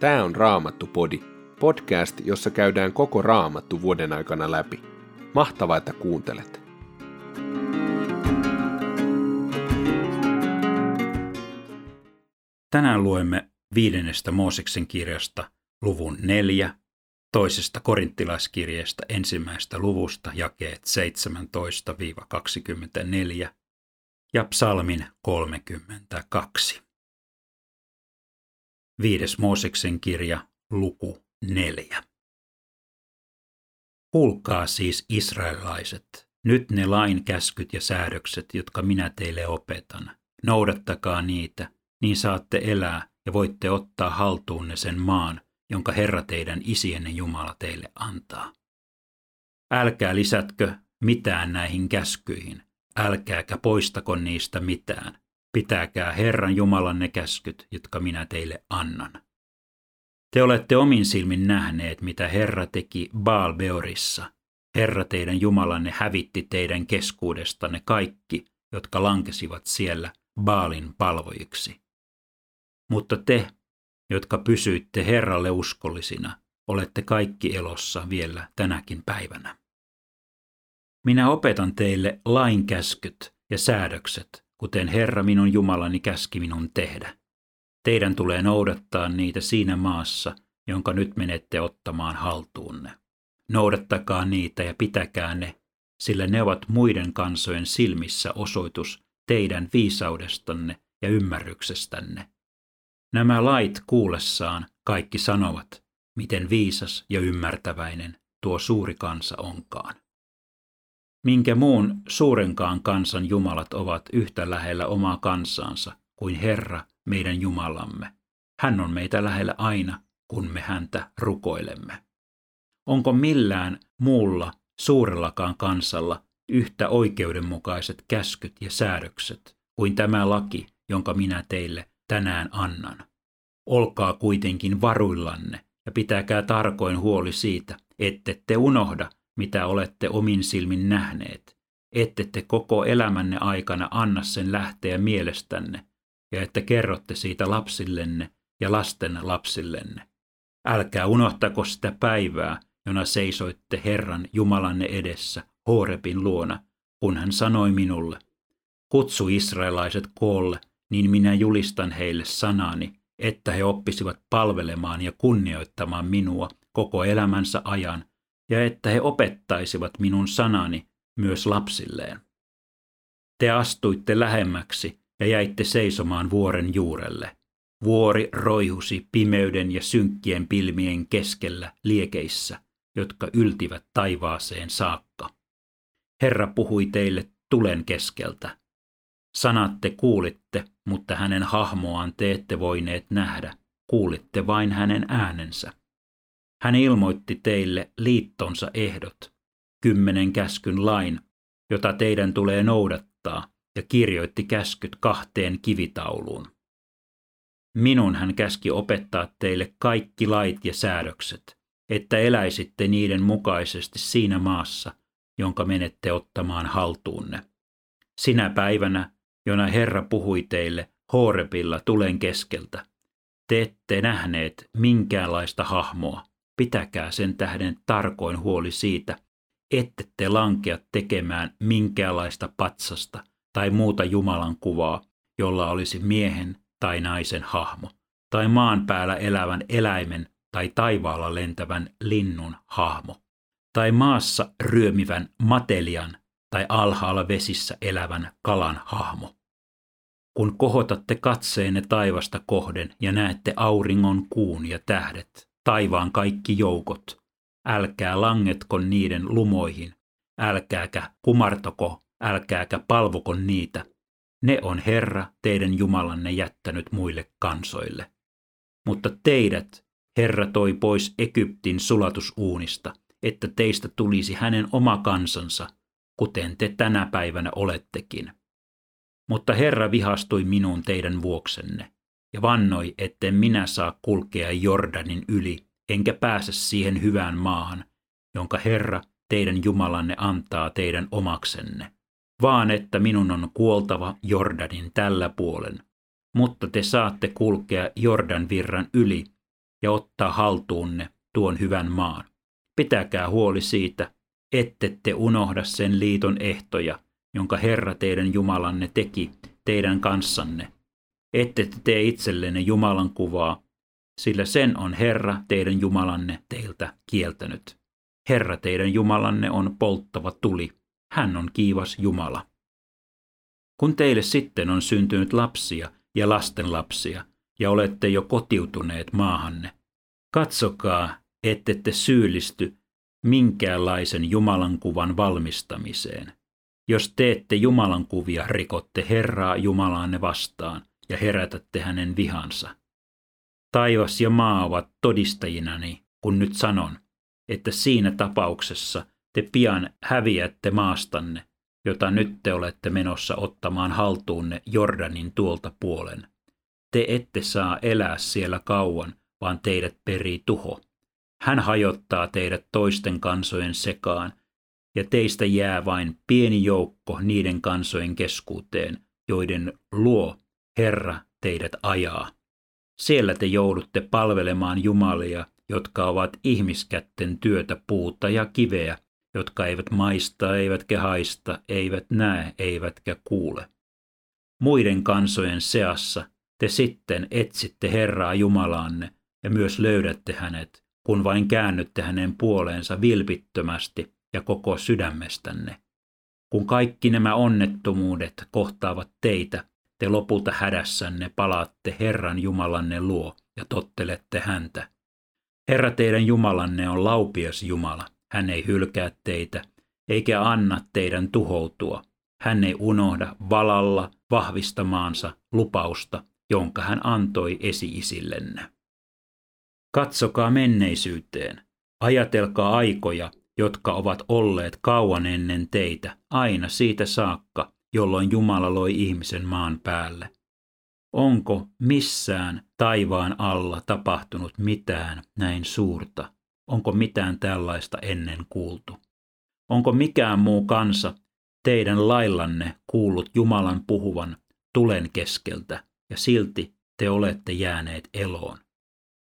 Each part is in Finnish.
Tämä on Raamattu-podi, podcast, jossa käydään koko Raamattu vuoden aikana läpi. Mahtavaa, että kuuntelet! Tänään luemme viidennestä Mooseksen kirjasta luvun neljä, toisesta korinttilaiskirjeestä ensimmäistä luvusta jakeet 17-24 ja psalmin 32. Viides Mooseksen kirja, luku neljä. Kuulkaa siis israelaiset, nyt ne lain käskyt ja säädökset, jotka minä teille opetan. Noudattakaa niitä, niin saatte elää ja voitte ottaa haltuunne sen maan, jonka Herra teidän isienne Jumala teille antaa. Älkää lisätkö mitään näihin käskyihin, älkääkä poistako niistä mitään, Pitäkää Herran Jumalanne käskyt, jotka minä teille annan. Te olette omin silmin nähneet, mitä Herra teki Baal-Beorissa. Herra teidän Jumalanne hävitti teidän keskuudestanne kaikki, jotka lankesivat siellä Baalin palvojiksi. Mutta te, jotka pysyitte Herralle uskollisina, olette kaikki elossa vielä tänäkin päivänä. Minä opetan teille lainkäskyt ja säädökset, kuten Herra minun Jumalani käski minun tehdä. Teidän tulee noudattaa niitä siinä maassa, jonka nyt menette ottamaan haltuunne. Noudattakaa niitä ja pitäkää ne, sillä ne ovat muiden kansojen silmissä osoitus teidän viisaudestanne ja ymmärryksestänne. Nämä lait kuullessaan kaikki sanovat, miten viisas ja ymmärtäväinen tuo suuri kansa onkaan minkä muun suurenkaan kansan jumalat ovat yhtä lähellä omaa kansaansa kuin Herra, meidän Jumalamme. Hän on meitä lähellä aina, kun me häntä rukoilemme. Onko millään muulla suurellakaan kansalla yhtä oikeudenmukaiset käskyt ja säädökset kuin tämä laki, jonka minä teille tänään annan? Olkaa kuitenkin varuillanne ja pitäkää tarkoin huoli siitä, ette te unohda, mitä olette omin silmin nähneet, ette te koko elämänne aikana anna sen lähteä mielestänne, ja että kerrotte siitä lapsillenne ja lasten lapsillenne. Älkää unohtako sitä päivää, jona seisoitte Herran Jumalanne edessä Horebin luona, kun hän sanoi minulle, kutsu israelaiset koolle, niin minä julistan heille sanani, että he oppisivat palvelemaan ja kunnioittamaan minua koko elämänsä ajan ja että he opettaisivat minun sanani myös lapsilleen. Te astuitte lähemmäksi ja jäitte seisomaan vuoren juurelle. Vuori roihusi pimeyden ja synkkien pilmien keskellä liekeissä, jotka yltivät taivaaseen saakka. Herra puhui teille tulen keskeltä. Sanat te kuulitte, mutta hänen hahmoaan te ette voineet nähdä, kuulitte vain hänen äänensä. Hän ilmoitti teille liittonsa ehdot, kymmenen käskyn lain, jota teidän tulee noudattaa, ja kirjoitti käskyt kahteen kivitauluun. Minun hän käski opettaa teille kaikki lait ja säädökset, että eläisitte niiden mukaisesti siinä maassa, jonka menette ottamaan haltuunne. Sinä päivänä, jona Herra puhui teille Horebilla tulen keskeltä, te ette nähneet minkäänlaista hahmoa, Pitäkää sen tähden tarkoin huoli siitä, ette te lankea tekemään minkäänlaista patsasta tai muuta Jumalan kuvaa, jolla olisi miehen tai naisen hahmo, tai maan päällä elävän eläimen tai taivaalla lentävän linnun hahmo, tai maassa ryömivän matelian tai alhaalla vesissä elävän kalan hahmo. Kun kohotatte katseenne taivasta kohden ja näette auringon, kuun ja tähdet, taivaan kaikki joukot. Älkää langetko niiden lumoihin, älkääkä kumartoko, älkääkä palvoko niitä. Ne on Herra teidän Jumalanne jättänyt muille kansoille. Mutta teidät Herra toi pois Egyptin sulatusuunista, että teistä tulisi hänen oma kansansa, kuten te tänä päivänä olettekin. Mutta Herra vihastui minuun teidän vuoksenne ja vannoi, etten minä saa kulkea Jordanin yli, enkä pääse siihen hyvään maahan, jonka Herra teidän Jumalanne antaa teidän omaksenne, vaan että minun on kuoltava Jordanin tällä puolen. Mutta te saatte kulkea Jordan virran yli, ja ottaa haltuunne tuon hyvän maan. Pitäkää huoli siitä, ette te unohda sen liiton ehtoja, jonka Herra teidän Jumalanne teki teidän kanssanne. Ette te tee itsellenne Jumalan kuvaa, sillä sen on Herra teidän Jumalanne teiltä kieltänyt. Herra teidän Jumalanne on polttava tuli. Hän on kiivas Jumala. Kun teille sitten on syntynyt lapsia ja lastenlapsia, ja olette jo kotiutuneet maahanne, katsokaa, ettette syyllisty minkäänlaisen Jumalan kuvan valmistamiseen. Jos teette Jumalan kuvia, rikotte Herraa Jumalaanne vastaan ja herätätte hänen vihansa. Taivas ja maa ovat todistajinani, kun nyt sanon, että siinä tapauksessa te pian häviätte maastanne, jota nyt te olette menossa ottamaan haltuunne Jordanin tuolta puolen. Te ette saa elää siellä kauan, vaan teidät perii tuho. Hän hajottaa teidät toisten kansojen sekaan, ja teistä jää vain pieni joukko niiden kansojen keskuuteen, joiden luo Herra teidät ajaa. Siellä te joudutte palvelemaan jumalia, jotka ovat ihmiskätten työtä puuta ja kiveä, jotka eivät maista, eivätkä haista, eivät näe, eivätkä kuule. Muiden kansojen seassa te sitten etsitte Herraa Jumalaanne ja myös löydätte hänet, kun vain käännytte hänen puoleensa vilpittömästi ja koko sydämestänne. Kun kaikki nämä onnettomuudet kohtaavat teitä, te lopulta hädässänne palaatte Herran Jumalanne luo ja tottelette häntä. Herra teidän Jumalanne on laupias Jumala. Hän ei hylkää teitä, eikä anna teidän tuhoutua. Hän ei unohda valalla vahvistamaansa lupausta, jonka hän antoi esi-isillenne. Katsokaa menneisyyteen. Ajatelkaa aikoja, jotka ovat olleet kauan ennen teitä, aina siitä saakka, jolloin Jumala loi ihmisen maan päälle. Onko missään taivaan alla tapahtunut mitään näin suurta? Onko mitään tällaista ennen kuultu? Onko mikään muu kansa teidän laillanne kuullut Jumalan puhuvan tulen keskeltä ja silti te olette jääneet eloon?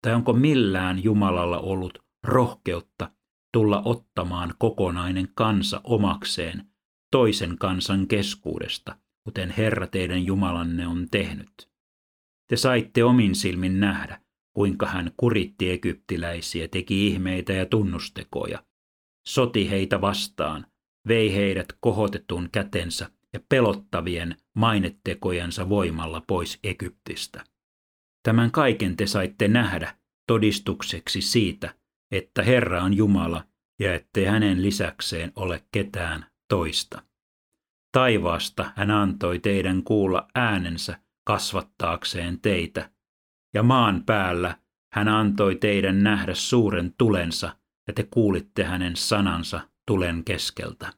Tai onko millään Jumalalla ollut rohkeutta tulla ottamaan kokonainen kansa omakseen toisen kansan keskuudesta, kuten Herra teidän Jumalanne on tehnyt? Te saitte omin silmin nähdä, kuinka hän kuritti egyptiläisiä, teki ihmeitä ja tunnustekoja, soti heitä vastaan, vei heidät kohotetun kätensä ja pelottavien mainettekojensa voimalla pois Egyptistä. Tämän kaiken te saitte nähdä todistukseksi siitä, että Herra on Jumala ja ettei hänen lisäkseen ole ketään toista. Taivaasta hän antoi teidän kuulla äänensä kasvattaakseen teitä, ja maan päällä hän antoi teidän nähdä suuren tulensa, ja te kuulitte hänen sanansa tulen keskeltä.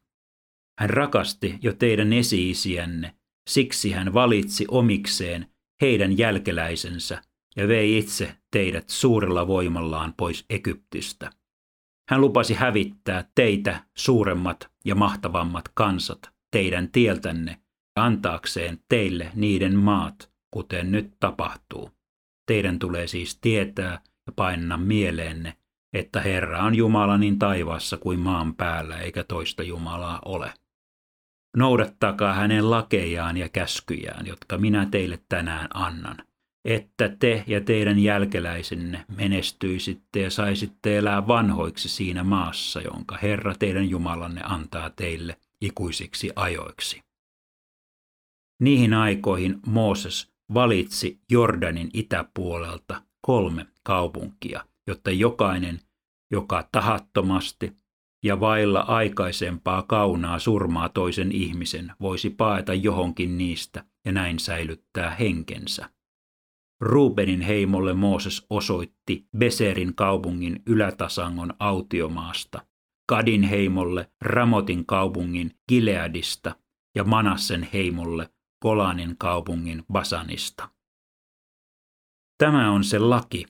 Hän rakasti jo teidän esi-isiänne, siksi hän valitsi omikseen heidän jälkeläisensä ja vei itse teidät suurella voimallaan pois Egyptistä. Hän lupasi hävittää teitä suuremmat ja mahtavammat kansat teidän tieltänne antaakseen teille niiden maat, kuten nyt tapahtuu. Teidän tulee siis tietää ja painaa mieleenne, että Herra on Jumala niin taivaassa kuin maan päällä, eikä toista Jumalaa ole. Noudattakaa hänen lakejaan ja käskyjään, jotka minä teille tänään annan, että te ja teidän jälkeläisenne menestyisitte ja saisitte elää vanhoiksi siinä maassa, jonka Herra teidän Jumalanne antaa teille ikuisiksi ajoiksi. Niihin aikoihin Mooses valitsi Jordanin itäpuolelta kolme kaupunkia, jotta jokainen, joka tahattomasti ja vailla aikaisempaa kaunaa surmaa toisen ihmisen, voisi paeta johonkin niistä ja näin säilyttää henkensä. Rubenin heimolle Mooses osoitti Beserin kaupungin ylätasangon autiomaasta, Kadin heimolle Ramotin kaupungin Gileadista ja Manassen heimolle Kolanin kaupungin Basanista. Tämä on se laki,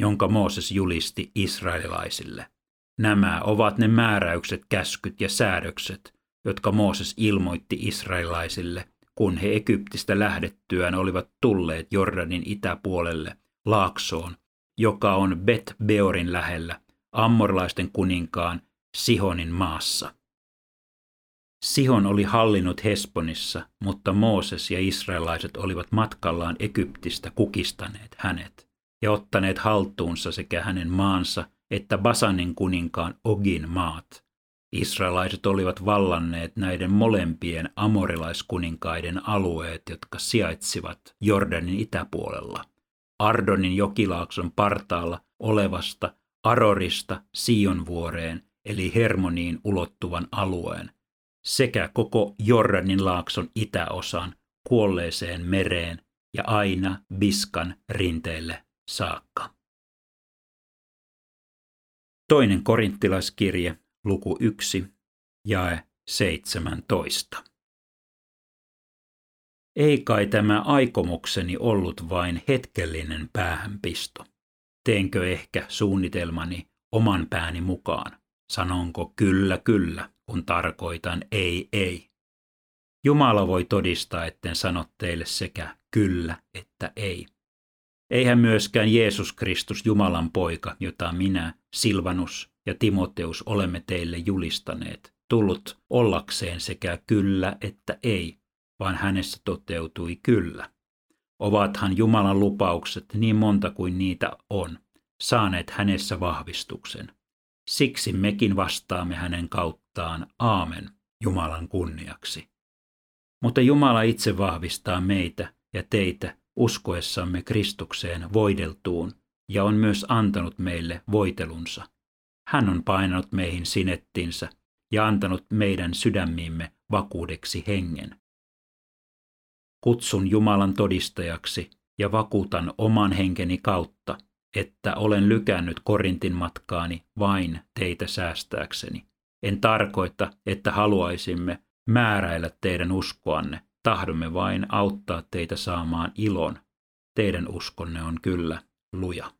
jonka Mooses julisti israelilaisille. Nämä ovat ne määräykset, käskyt ja säädökset, jotka Mooses ilmoitti israelilaisille, kun he Egyptistä lähdettyään olivat tulleet Jordanin itäpuolelle laaksoon, joka on Bet Beorin lähellä, ammorlaisten kuninkaan Sihonin maassa. Sihon oli hallinnut Hesponissa, mutta Mooses ja israelaiset olivat matkallaan Egyptistä kukistaneet hänet ja ottaneet haltuunsa sekä hänen maansa että Basanin kuninkaan Ogin maat. Israelaiset olivat vallanneet näiden molempien amorilaiskuninkaiden alueet, jotka sijaitsivat Jordanin itäpuolella. Ardonin jokilaakson partaalla olevasta Arorista Sionvuoreen eli Hermoniin ulottuvan alueen sekä koko Jordanin laakson itäosan kuolleeseen mereen ja aina Biskan rinteille saakka. Toinen korinttilaiskirje, luku 1, jae 17. Ei kai tämä aikomukseni ollut vain hetkellinen päähänpisto. Teenkö ehkä suunnitelmani oman pääni mukaan? Sanonko kyllä, kyllä, kun tarkoitan ei, ei. Jumala voi todistaa, etten sano teille sekä kyllä että ei. Eihän myöskään Jeesus Kristus Jumalan poika, jota minä, Silvanus ja Timoteus olemme teille julistaneet, tullut ollakseen sekä kyllä että ei, vaan hänessä toteutui kyllä. Ovathan Jumalan lupaukset niin monta kuin niitä on, saaneet hänessä vahvistuksen. Siksi mekin vastaamme hänen kauttaan aamen Jumalan kunniaksi. Mutta Jumala itse vahvistaa meitä ja teitä uskoessamme Kristukseen voideltuun ja on myös antanut meille voitelunsa. Hän on painanut meihin sinettinsä ja antanut meidän sydämiimme vakuudeksi hengen. Kutsun Jumalan todistajaksi ja vakuutan oman henkeni kautta, että olen lykännyt Korintin matkaani vain teitä säästääkseni. En tarkoita, että haluaisimme määräillä teidän uskoanne, tahdomme vain auttaa teitä saamaan ilon. Teidän uskonne on kyllä luja.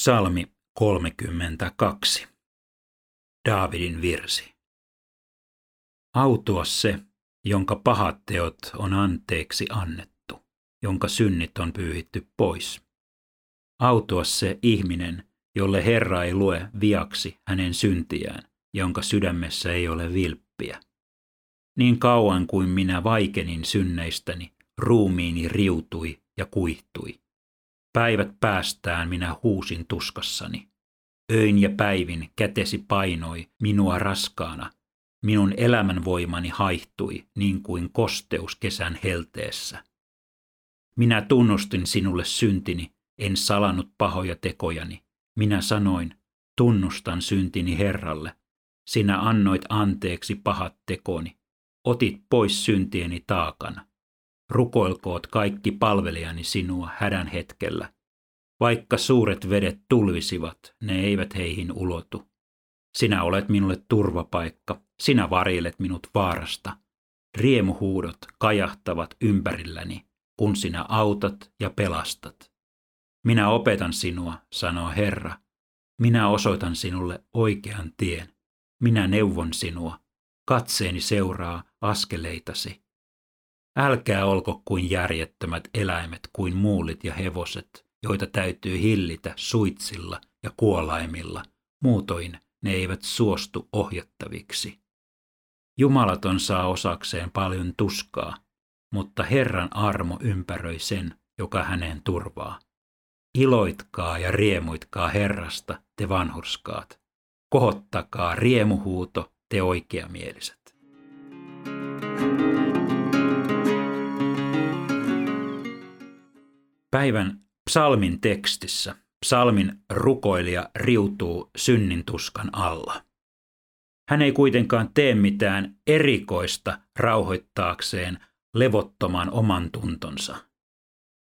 Psalmi 32. Daavidin virsi. Autua se, jonka pahat teot on anteeksi annettu, jonka synnit on pyyhitty pois. Autua se ihminen, jolle Herra ei lue viaksi hänen syntiään, jonka sydämessä ei ole vilppiä. Niin kauan kuin minä vaikenin synneistäni, ruumiini riutui ja kuihtui. Päivät päästään minä huusin tuskassani. Öin ja päivin kätesi painoi minua raskaana. Minun elämänvoimani haihtui niin kuin kosteus kesän helteessä. Minä tunnustin sinulle syntini, en salannut pahoja tekojani. Minä sanoin, tunnustan syntini Herralle. Sinä annoit anteeksi pahat tekoni. Otit pois syntieni taakan. Rukoilkoot kaikki palvelijani sinua hädän hetkellä. Vaikka suuret vedet tulvisivat, ne eivät heihin ulotu. Sinä olet minulle turvapaikka, sinä varjelet minut vaarasta. Riemuhuudot kajahtavat ympärilläni, kun sinä autat ja pelastat. Minä opetan sinua, sanoo Herra. Minä osoitan sinulle oikean tien. Minä neuvon sinua. Katseeni seuraa askeleitasi. Älkää olko kuin järjettömät eläimet, kuin muulit ja hevoset, joita täytyy hillitä suitsilla ja kuolaimilla, muutoin ne eivät suostu ohjattaviksi. Jumalaton saa osakseen paljon tuskaa, mutta Herran armo ympäröi sen, joka häneen turvaa. Iloitkaa ja riemuitkaa Herrasta, te vanhurskaat. Kohottakaa riemuhuuto, te oikeamieliset. Päivän psalmin tekstissä psalmin rukoilija riutuu synnintuskan alla. Hän ei kuitenkaan tee mitään erikoista rauhoittaakseen levottoman oman tuntonsa.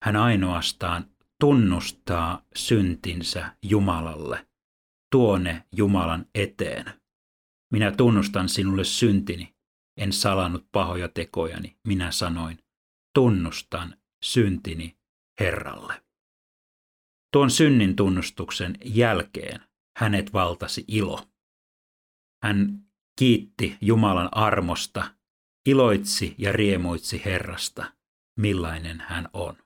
Hän ainoastaan tunnustaa syntinsä Jumalalle, tuone Jumalan eteen. Minä tunnustan sinulle syntini, en salannut pahoja tekojani, minä sanoin, tunnustan syntini Herralle. Tuon synnin tunnustuksen jälkeen hänet valtasi ilo. Hän kiitti Jumalan armosta, iloitsi ja riemuitsi Herrasta, millainen hän on.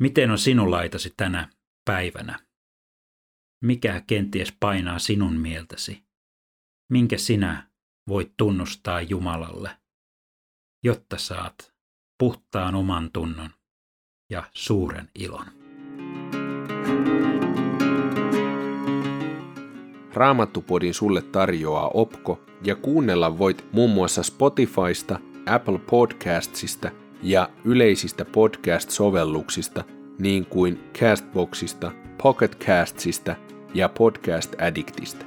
Miten on sinun laitasi tänä päivänä? Mikä kenties painaa sinun mieltäsi? Minkä sinä voit tunnustaa Jumalalle, jotta saat puhtaan oman tunnon ja suuren ilon? Raamattupodin sulle tarjoaa Opko ja kuunnella voit muun muassa Spotifysta, Apple Podcastsista ja yleisistä podcast-sovelluksista niin kuin Castboxista, Pocketcastsista ja Podcast Addictista.